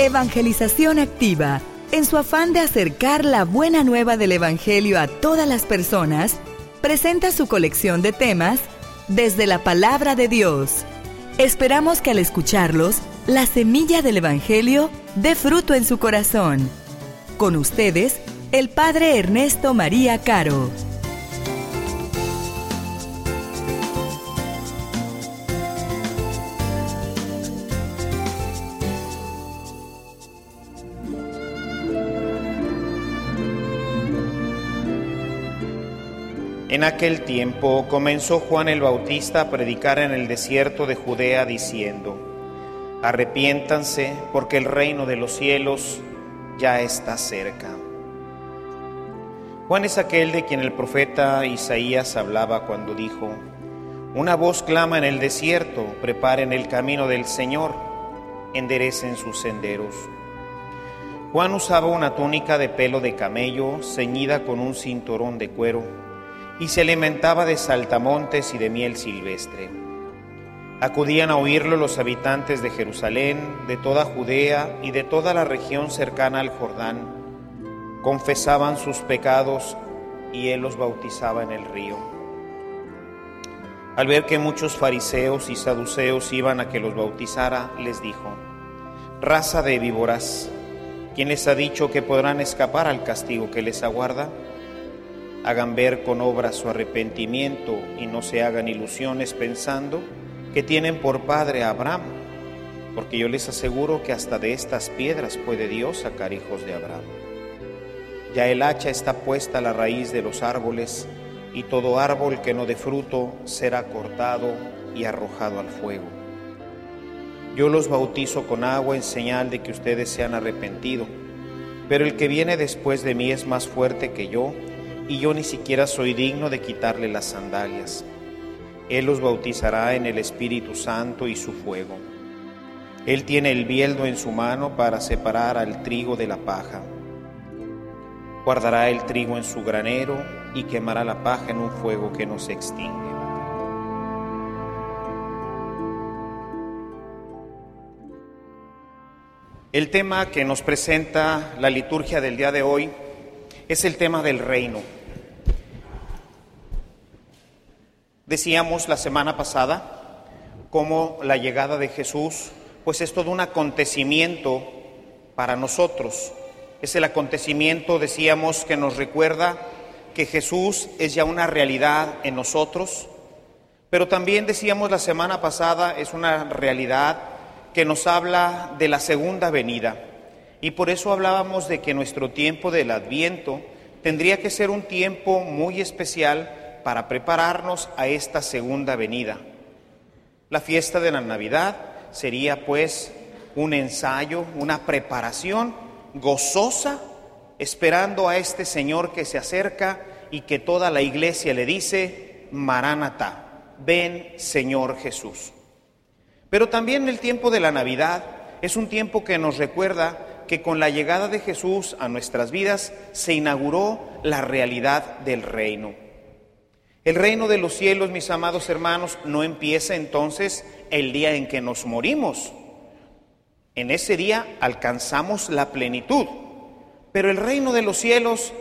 Evangelización Activa, en su afán de acercar la buena nueva del Evangelio a todas las personas, presenta su colección de temas desde la palabra de Dios. Esperamos que al escucharlos, la semilla del Evangelio dé fruto en su corazón. Con ustedes, el Padre Ernesto María Caro. En aquel tiempo comenzó Juan el Bautista a predicar en el desierto de Judea diciendo, arrepiéntanse porque el reino de los cielos ya está cerca. Juan es aquel de quien el profeta Isaías hablaba cuando dijo, una voz clama en el desierto, preparen el camino del Señor, enderecen sus senderos. Juan usaba una túnica de pelo de camello ceñida con un cinturón de cuero y se alimentaba de saltamontes y de miel silvestre. Acudían a oírlo los habitantes de Jerusalén, de toda Judea y de toda la región cercana al Jordán. Confesaban sus pecados y él los bautizaba en el río. Al ver que muchos fariseos y saduceos iban a que los bautizara, les dijo, Raza de víboras, ¿quién les ha dicho que podrán escapar al castigo que les aguarda? Hagan ver con obras su arrepentimiento y no se hagan ilusiones pensando que tienen por padre a Abraham, porque yo les aseguro que hasta de estas piedras puede Dios sacar hijos de Abraham. Ya el hacha está puesta a la raíz de los árboles, y todo árbol que no dé fruto será cortado y arrojado al fuego. Yo los bautizo con agua en señal de que ustedes se han arrepentido, pero el que viene después de mí es más fuerte que yo, y yo ni siquiera soy digno de quitarle las sandalias. Él los bautizará en el Espíritu Santo y su fuego. Él tiene el bieldo en su mano para separar al trigo de la paja. Guardará el trigo en su granero y quemará la paja en un fuego que no se extingue. El tema que nos presenta la liturgia del día de hoy es el tema del reino. Decíamos la semana pasada cómo la llegada de Jesús pues es todo un acontecimiento para nosotros. Es el acontecimiento, decíamos, que nos recuerda que Jesús es ya una realidad en nosotros, pero también decíamos la semana pasada es una realidad que nos habla de la segunda venida. Y por eso hablábamos de que nuestro tiempo del adviento tendría que ser un tiempo muy especial para prepararnos a esta segunda venida. La fiesta de la Navidad sería pues un ensayo, una preparación gozosa, esperando a este Señor que se acerca y que toda la iglesia le dice, Maránata, ven Señor Jesús. Pero también el tiempo de la Navidad es un tiempo que nos recuerda que con la llegada de Jesús a nuestras vidas se inauguró la realidad del reino. El reino de los cielos, mis amados hermanos, no empieza entonces el día en que nos morimos. En ese día alcanzamos la plenitud. Pero el reino de los cielos,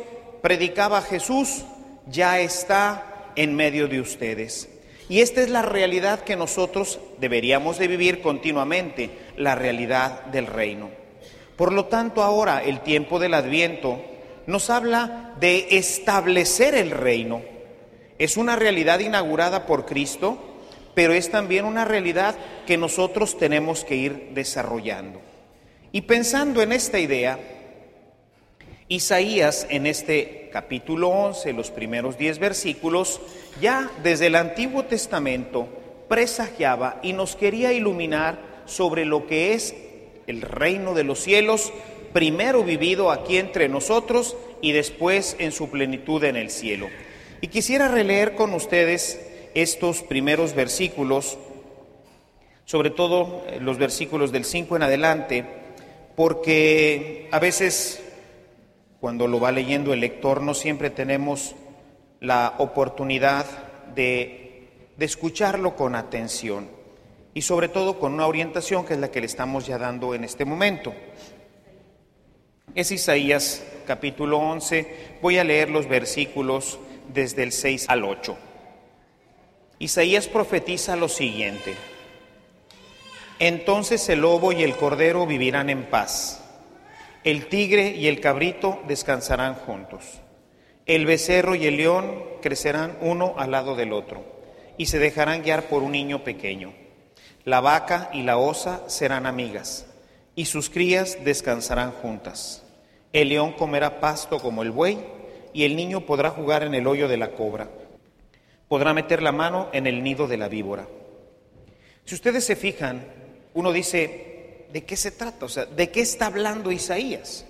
predicaba Jesús, ya está en medio de ustedes. Y esta es la realidad que nosotros deberíamos de vivir continuamente, la realidad del reino. Por lo tanto, ahora el tiempo del adviento nos habla de establecer el reino es una realidad inaugurada por Cristo, pero es también una realidad que nosotros tenemos que ir desarrollando. Y pensando en esta idea, Isaías en este capítulo 11, los primeros 10 versículos, ya desde el Antiguo Testamento presagiaba y nos quería iluminar sobre lo que es el reino de los cielos, primero vivido aquí entre nosotros y después en su plenitud en el cielo. Y quisiera releer con ustedes estos primeros versículos, sobre todo eh, los versículos del 5 en adelante, porque a veces cuando lo va leyendo el lector no siempre tenemos la oportunidad de, de escucharlo con atención. y sobre todo con una orientación que es la que le estamos ya dando en este momento. Es Isaías capítulo 11, voy a leer los versículos desde el 6 al 8. Isaías profetiza lo siguiente. Entonces el lobo y el cordero vivirán en paz. El tigre y el cabrito descansarán juntos. El becerro y el león crecerán uno al lado del otro y se dejarán guiar por un niño pequeño. La vaca y la osa serán amigas y sus crías descansarán juntas. El león comerá pasto como el buey y el niño podrá jugar en el hoyo de la cobra. Podrá meter la mano en el nido de la víbora. Si ustedes se fijan, uno dice, ¿de qué se trata? O sea, ¿de qué está hablando Isaías?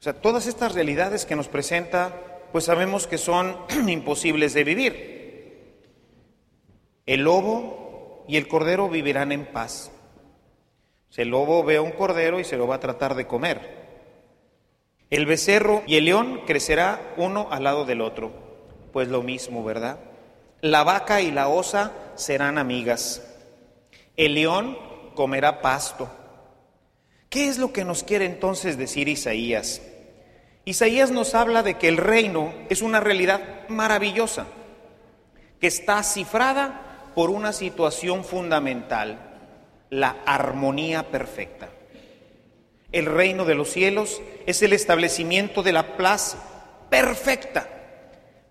O sea, todas estas realidades que nos presenta, pues sabemos que son imposibles de vivir. El lobo y el cordero vivirán en paz. el lobo ve a un cordero y se lo va a tratar de comer. El becerro y el león crecerá uno al lado del otro. Pues lo mismo, ¿verdad? La vaca y la osa serán amigas. El león comerá pasto. ¿Qué es lo que nos quiere entonces decir Isaías? Isaías nos habla de que el reino es una realidad maravillosa, que está cifrada por una situación fundamental, la armonía perfecta. El reino de los cielos es el establecimiento de la plaza perfecta,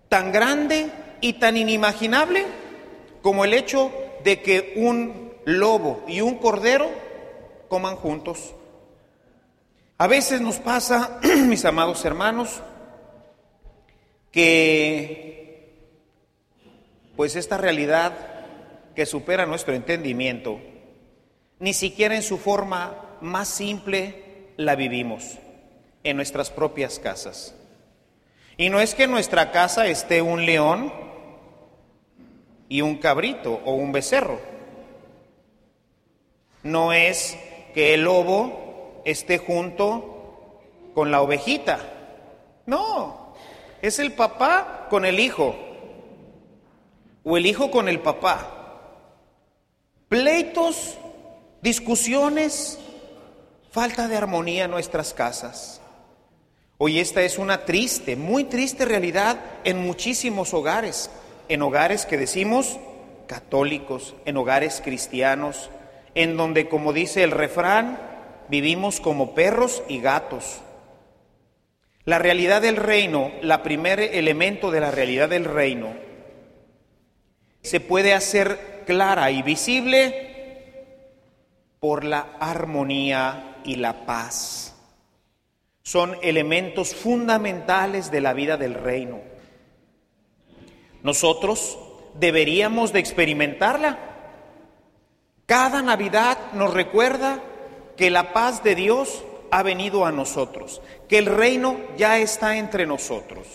tan grande y tan inimaginable como el hecho de que un lobo y un cordero coman juntos. A veces nos pasa, mis amados hermanos, que pues esta realidad que supera nuestro entendimiento, ni siquiera en su forma más simple la vivimos en nuestras propias casas. Y no es que en nuestra casa esté un león y un cabrito o un becerro no es que el lobo esté junto con la ovejita. No, es el papá con el hijo o el hijo con el papá. Pleitos, discusiones, falta de armonía en nuestras casas. Hoy esta es una triste, muy triste realidad en muchísimos hogares, en hogares que decimos católicos, en hogares cristianos, en donde, como dice el refrán, vivimos como perros y gatos. La realidad del reino, la primer elemento de la realidad del reino, se puede hacer clara y visible por la armonía y la paz. Son elementos fundamentales de la vida del reino. Nosotros deberíamos de experimentarla cada Navidad nos recuerda que la paz de Dios ha venido a nosotros, que el reino ya está entre nosotros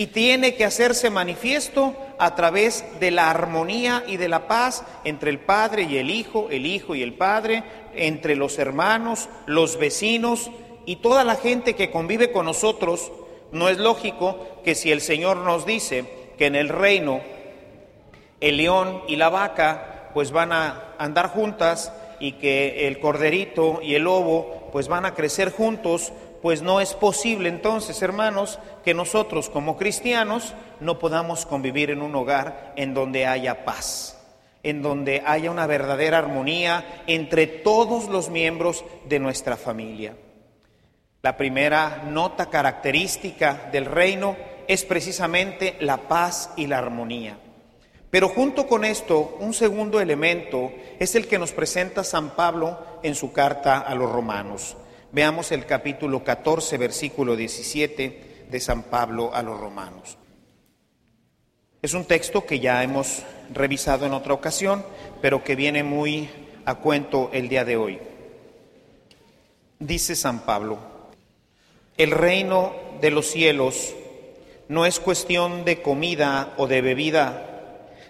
y tiene que hacerse manifiesto a través de la armonía y de la paz entre el Padre y el Hijo, el Hijo y el Padre, entre los hermanos, los vecinos y toda la gente que convive con nosotros. No es lógico que si el Señor nos dice que en el reino el león y la vaca pues van a andar juntas y que el corderito y el lobo pues van a crecer juntos, pues no es posible entonces, hermanos, que nosotros como cristianos no podamos convivir en un hogar en donde haya paz, en donde haya una verdadera armonía entre todos los miembros de nuestra familia. La primera nota característica del reino es precisamente la paz y la armonía. Pero junto con esto, un segundo elemento es el que nos presenta San Pablo en su carta a los romanos. Veamos el capítulo 14, versículo 17 de San Pablo a los romanos. Es un texto que ya hemos revisado en otra ocasión, pero que viene muy a cuento el día de hoy. Dice San Pablo, el reino de los cielos no es cuestión de comida o de bebida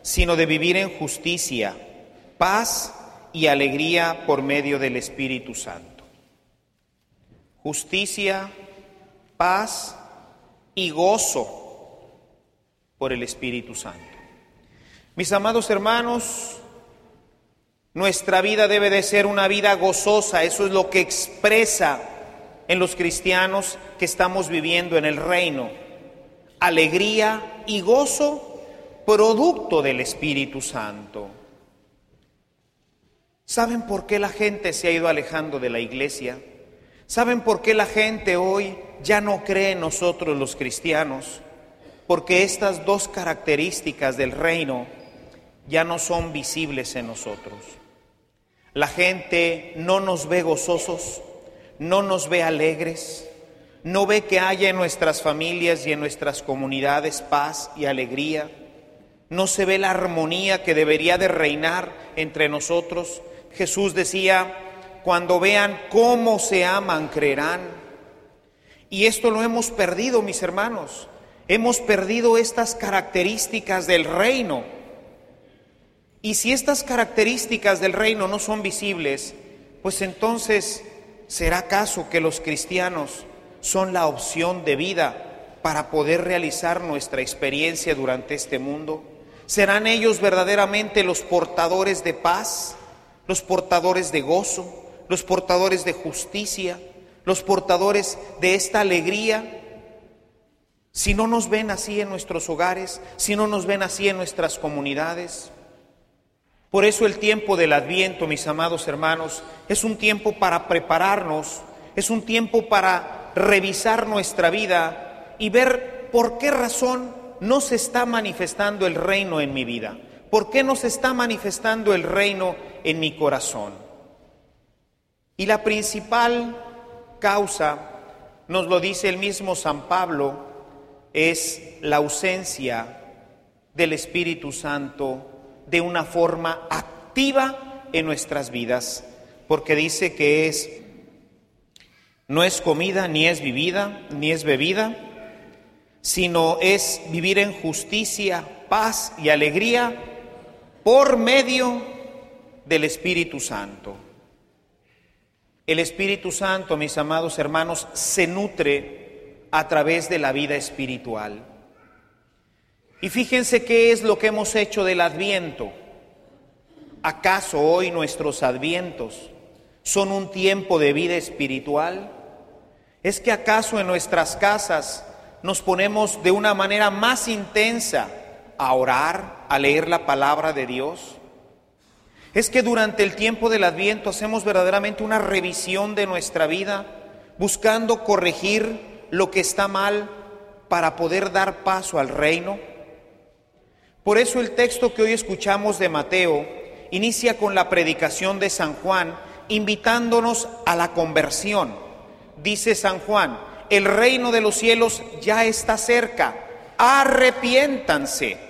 sino de vivir en justicia, paz y alegría por medio del Espíritu Santo. Justicia, paz y gozo por el Espíritu Santo. Mis amados hermanos, Nuestra vida debe de ser una vida gozosa, eso es lo que expresa en los cristianos que estamos viviendo en el reino. Alegría y gozo producto del Espíritu Santo. ¿Saben por qué la gente se ha ido alejando de la iglesia? ¿Saben por qué la gente hoy ya no cree en nosotros los cristianos? Porque estas dos características del reino ya no son visibles en nosotros. La gente no nos ve gozosos, no nos ve alegres, no ve que haya en nuestras familias y en nuestras comunidades paz y alegría, no se ve la armonía que debería de reinar entre nosotros. Jesús decía, cuando vean cómo se aman, creerán. Y esto lo hemos perdido, mis hermanos. Hemos perdido estas características del reino. Y si estas características del reino no son visibles, pues entonces ¿será acaso que los cristianos son la opción de vida para poder realizar nuestra experiencia durante este mundo? ¿Serán ellos verdaderamente los portadores de paz, los portadores de gozo, los portadores de justicia, los portadores de esta alegría? Si no nos ven así en nuestros hogares, si no nos ven así en nuestras comunidades, por eso el tiempo del adviento, mis amados hermanos, es un tiempo para prepararnos, es un tiempo para revisar nuestra vida y ver por qué razón no se está manifestando el reino en mi vida, por qué no se está manifestando el reino en mi corazón. Y la principal causa, nos lo dice el mismo San Pablo, es la ausencia del Espíritu Santo de una forma activa en nuestras vidas, porque dice que es no es comida ni es vivida ni es bebida, sino es vivir en justicia, paz y alegría por medio del Espíritu Santo. El Espíritu Santo, mis amados hermanos, se nutre a través de la vida espiritual. Y fíjense qué es lo que hemos hecho del adviento. ¿Acaso hoy nuestros advientos son un tiempo de vida espiritual? ¿Es que acaso en nuestras casas nos ponemos de una manera más intensa a orar, a leer la palabra de Dios? ¿Es que durante el tiempo del adviento hacemos verdaderamente una revisión de nuestra vida, buscando corregir lo que está mal para poder dar paso al reino? Por eso el texto que hoy escuchamos de Mateo inicia con la predicación de San Juan, invitándonos a la conversión. Dice San Juan, el reino de los cielos ya está cerca, arrepiéntanse.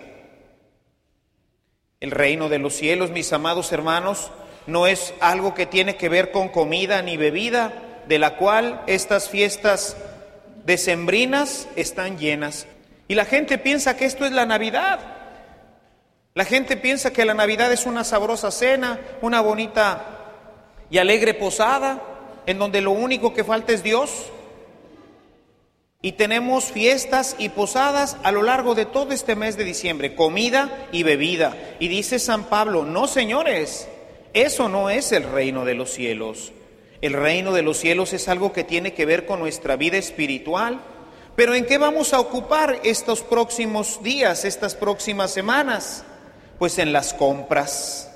El reino de los cielos, mis amados hermanos, no es algo que tiene que ver con comida ni bebida, de la cual estas fiestas decembrinas están llenas. Y la gente piensa que esto es la Navidad. La gente piensa que la Navidad es una sabrosa cena, una bonita y alegre posada, en donde lo único que falta es Dios. Y tenemos fiestas y posadas a lo largo de todo este mes de diciembre, comida y bebida. Y dice San Pablo, no señores, eso no es el reino de los cielos. El reino de los cielos es algo que tiene que ver con nuestra vida espiritual. Pero ¿en qué vamos a ocupar estos próximos días, estas próximas semanas? Pues en las compras.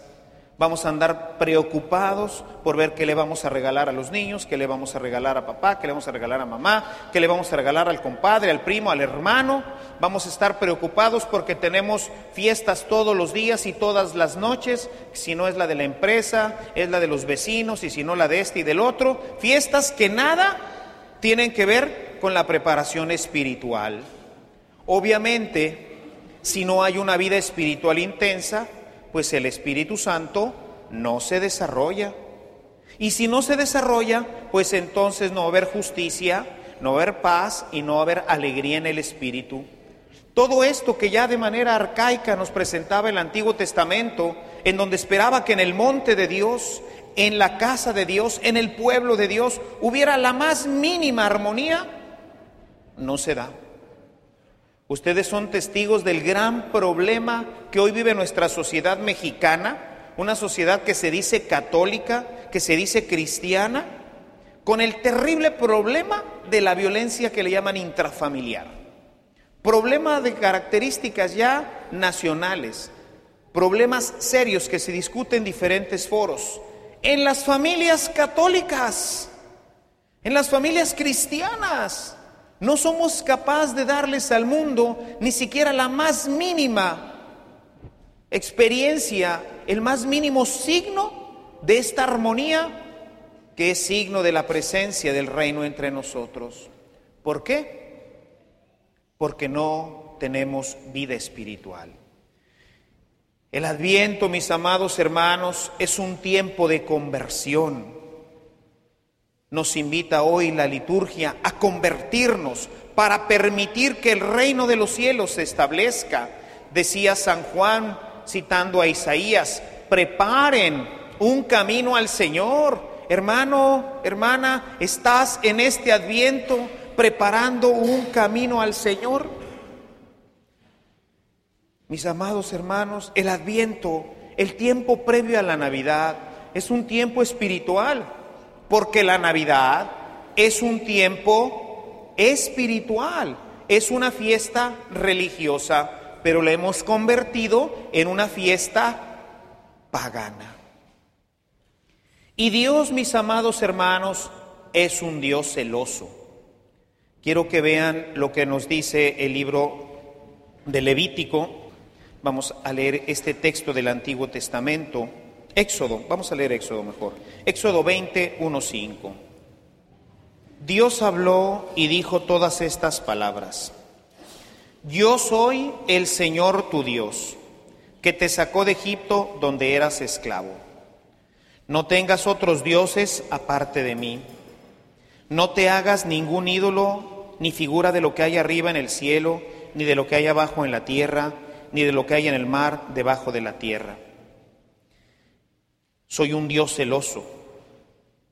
Vamos a andar preocupados por ver qué le vamos a regalar a los niños, qué le vamos a regalar a papá, qué le vamos a regalar a mamá, qué le vamos a regalar al compadre, al primo, al hermano. Vamos a estar preocupados porque tenemos fiestas todos los días y todas las noches. Si no es la de la empresa, es la de los vecinos y si no la de este y del otro. Fiestas que nada tienen que ver con la preparación espiritual. Obviamente, si no hay una vida espiritual intensa, pues el Espíritu Santo no se desarrolla. Y si no se desarrolla, pues entonces no va a haber justicia, no va a haber paz y no va a haber alegría en el Espíritu. Todo esto que ya de manera arcaica nos presentaba el Antiguo Testamento, en donde esperaba que en el monte de Dios, en la casa de Dios, en el pueblo de Dios, hubiera la más mínima armonía, no se da. Ustedes son testigos del gran problema que hoy vive nuestra sociedad mexicana, una sociedad que se dice católica, que se dice cristiana, con el terrible problema de la violencia que le llaman intrafamiliar. Problema de características ya nacionales, problemas serios que se discuten en diferentes foros. En las familias católicas, en las familias cristianas, no somos capaces de darles al mundo ni siquiera la más mínima experiencia, el más mínimo signo de esta armonía que es signo de la presencia del reino entre nosotros. ¿Por qué? Porque no tenemos vida espiritual. El adviento, mis amados hermanos, es un tiempo de conversión. Nos invita hoy la liturgia a convertirnos para permitir que el reino de los cielos se establezca. Decía San Juan, citando a Isaías, preparen un camino al Señor Hermano, hermana, ¿estás en este adviento preparando un camino al Señor? Mis amados hermanos, el adviento, el tiempo previo a la Navidad, es un tiempo espiritual, porque la Navidad es un tiempo espiritual, es una fiesta religiosa, pero la hemos convertido en una fiesta pagana. Y Dios, mis amados hermanos, es un Dios celoso. Quiero que vean lo que nos dice el libro de Levítico. Vamos a leer este texto del Antiguo Testamento. Éxodo, vamos a leer Éxodo mejor. Éxodo 20, 1, 5. Dios habló y dijo todas estas palabras. Yo soy el Señor tu Dios, que te sacó de Egipto donde eras esclavo. No tengas otros dioses aparte de mí. No te hagas ningún ídolo ni figura de lo que hay arriba en el cielo, ni de lo que hay abajo en la tierra, ni de lo que hay en el mar debajo de la tierra. Soy un Dios celoso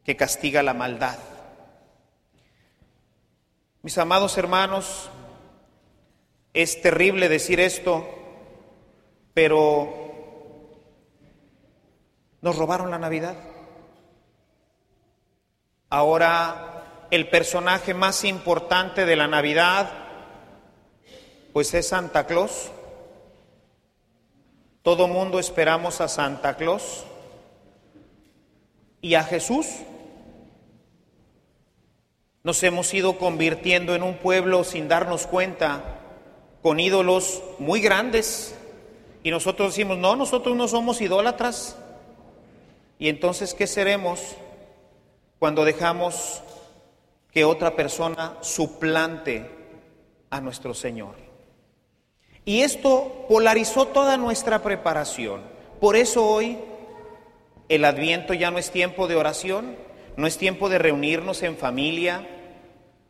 que castiga la maldad. Mis amados hermanos, es terrible decir esto, pero nos robaron la Navidad. Ahora el personaje más importante de la Navidad, pues es Santa Claus. Todo mundo esperamos a Santa Claus y a Jesús. Nos hemos ido convirtiendo en un pueblo sin darnos cuenta, con ídolos muy grandes. Y nosotros decimos, no, nosotros no somos idólatras. Y entonces, ¿qué seremos cuando dejamos que otra persona suplante a nuestro Señor? Y esto polarizó toda nuestra preparación. Por eso hoy el adviento ya no es tiempo de oración, no es tiempo de reunirnos en familia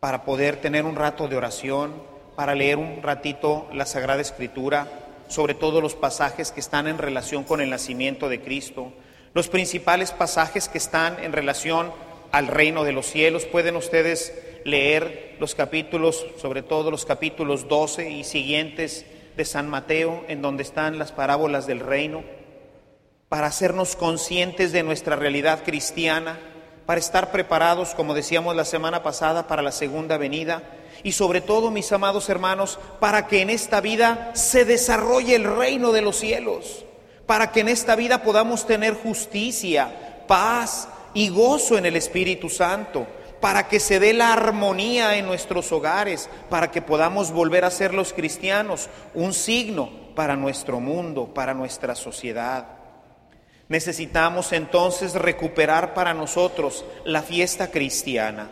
para poder tener un rato de oración, para leer un ratito la Sagrada Escritura, sobre todo los pasajes que están en relación con el nacimiento de Cristo, los principales pasajes que están en relación al reino de los cielos. Pueden ustedes leer los capítulos, sobre todo los capítulos 12 y siguientes de San Mateo, en donde están las parábolas del reino, para hacernos conscientes de nuestra realidad cristiana, para estar preparados, como decíamos la semana pasada, para la segunda venida y sobre todo, mis amados hermanos, para que en esta vida se desarrolle el reino de los cielos para que en esta vida podamos tener justicia, paz y gozo en el Espíritu Santo, para que se dé la armonía en nuestros hogares, para que podamos volver a ser los cristianos un signo para nuestro mundo, para nuestra sociedad. Necesitamos entonces recuperar para nosotros la fiesta cristiana.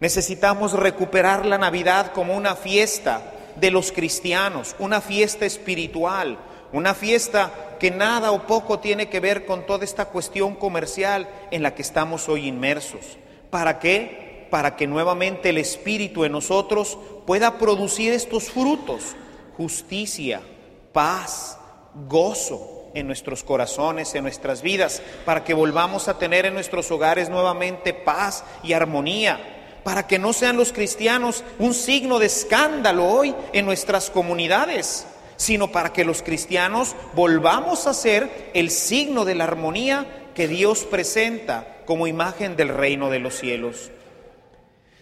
Necesitamos recuperar la Navidad como una fiesta de los cristianos, una fiesta espiritual, una fiesta que nada o poco tiene que ver con toda esta cuestión comercial en la que estamos hoy inmersos. ¿Para qué? Para que nuevamente el Espíritu en nosotros pueda producir estos frutos, justicia, paz, gozo en nuestros corazones, en nuestras vidas, para que volvamos a tener en nuestros hogares nuevamente paz y armonía, para que no sean los cristianos un signo de escándalo hoy en nuestras comunidades sino para que los cristianos volvamos a ser el signo de la armonía que Dios presenta como imagen del reino de los cielos.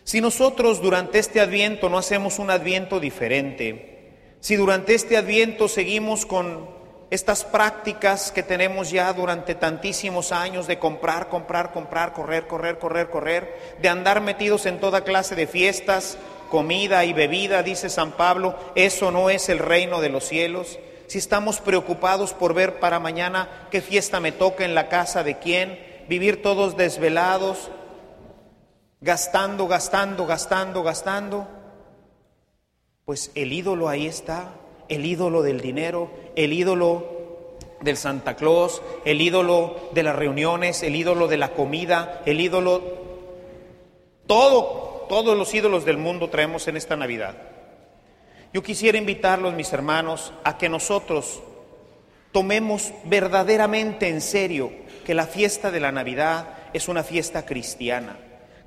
Si nosotros durante este adviento no hacemos un adviento diferente, si durante este adviento seguimos con estas prácticas que tenemos ya durante tantísimos años de comprar, comprar, comprar, correr, correr, correr, correr, de andar metidos en toda clase de fiestas, comida y bebida, dice San Pablo, eso no es el reino de los cielos. Si estamos preocupados por ver para mañana qué fiesta me toca en la casa de quién, vivir todos desvelados, gastando, gastando, gastando, gastando, pues el ídolo ahí está, el ídolo del dinero, el ídolo del Santa Claus, el ídolo de las reuniones, el ídolo de la comida, el ídolo, todo, todos los ídolos del mundo traemos en esta Navidad. Yo quisiera invitarlos, mis hermanos, a que nosotros tomemos verdaderamente en serio que la fiesta de la Navidad es una fiesta cristiana,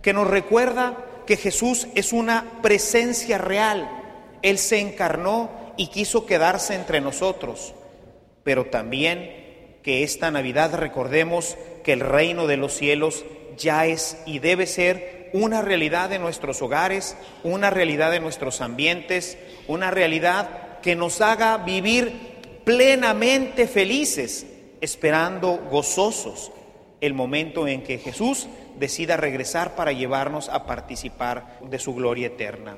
que nos recuerda que Jesús es una presencia real. Él se encarnó y quiso quedarse entre nosotros, pero también que esta Navidad recordemos que el reino de los cielos ya es y debe ser una realidad de nuestros hogares, una realidad de nuestros ambientes, una realidad que nos haga vivir plenamente felices, esperando gozosos el momento en que Jesús decida regresar para llevarnos a participar de su gloria eterna.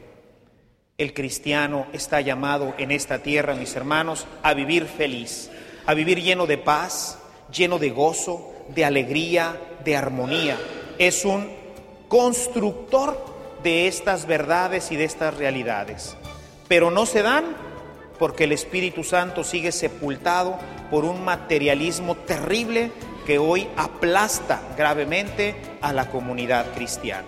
El cristiano está llamado en esta tierra, mis hermanos, a vivir feliz, a vivir lleno de paz, lleno de gozo, de alegría, de armonía. Es un constructor de estas verdades y de estas realidades pero no se dan porque el Espíritu Santo sigue sepultado por un materialismo terrible que hoy aplasta gravemente a la comunidad cristiana.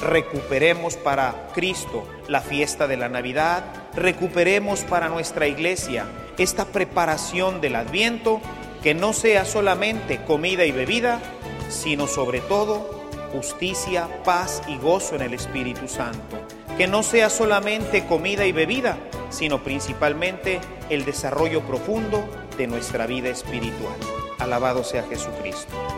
Recuperemos para Cristo la fiesta de la Navidad, recuperemos para nuestra iglesia esta preparación del Adviento, que no sea solamente comida y bebida, sino sobre todo justicia, paz y gozo en el Espíritu Santo que no sea solamente comida y bebida, sino principalmente el desarrollo profundo de nuestra vida espiritual. Alabado sea Jesucristo.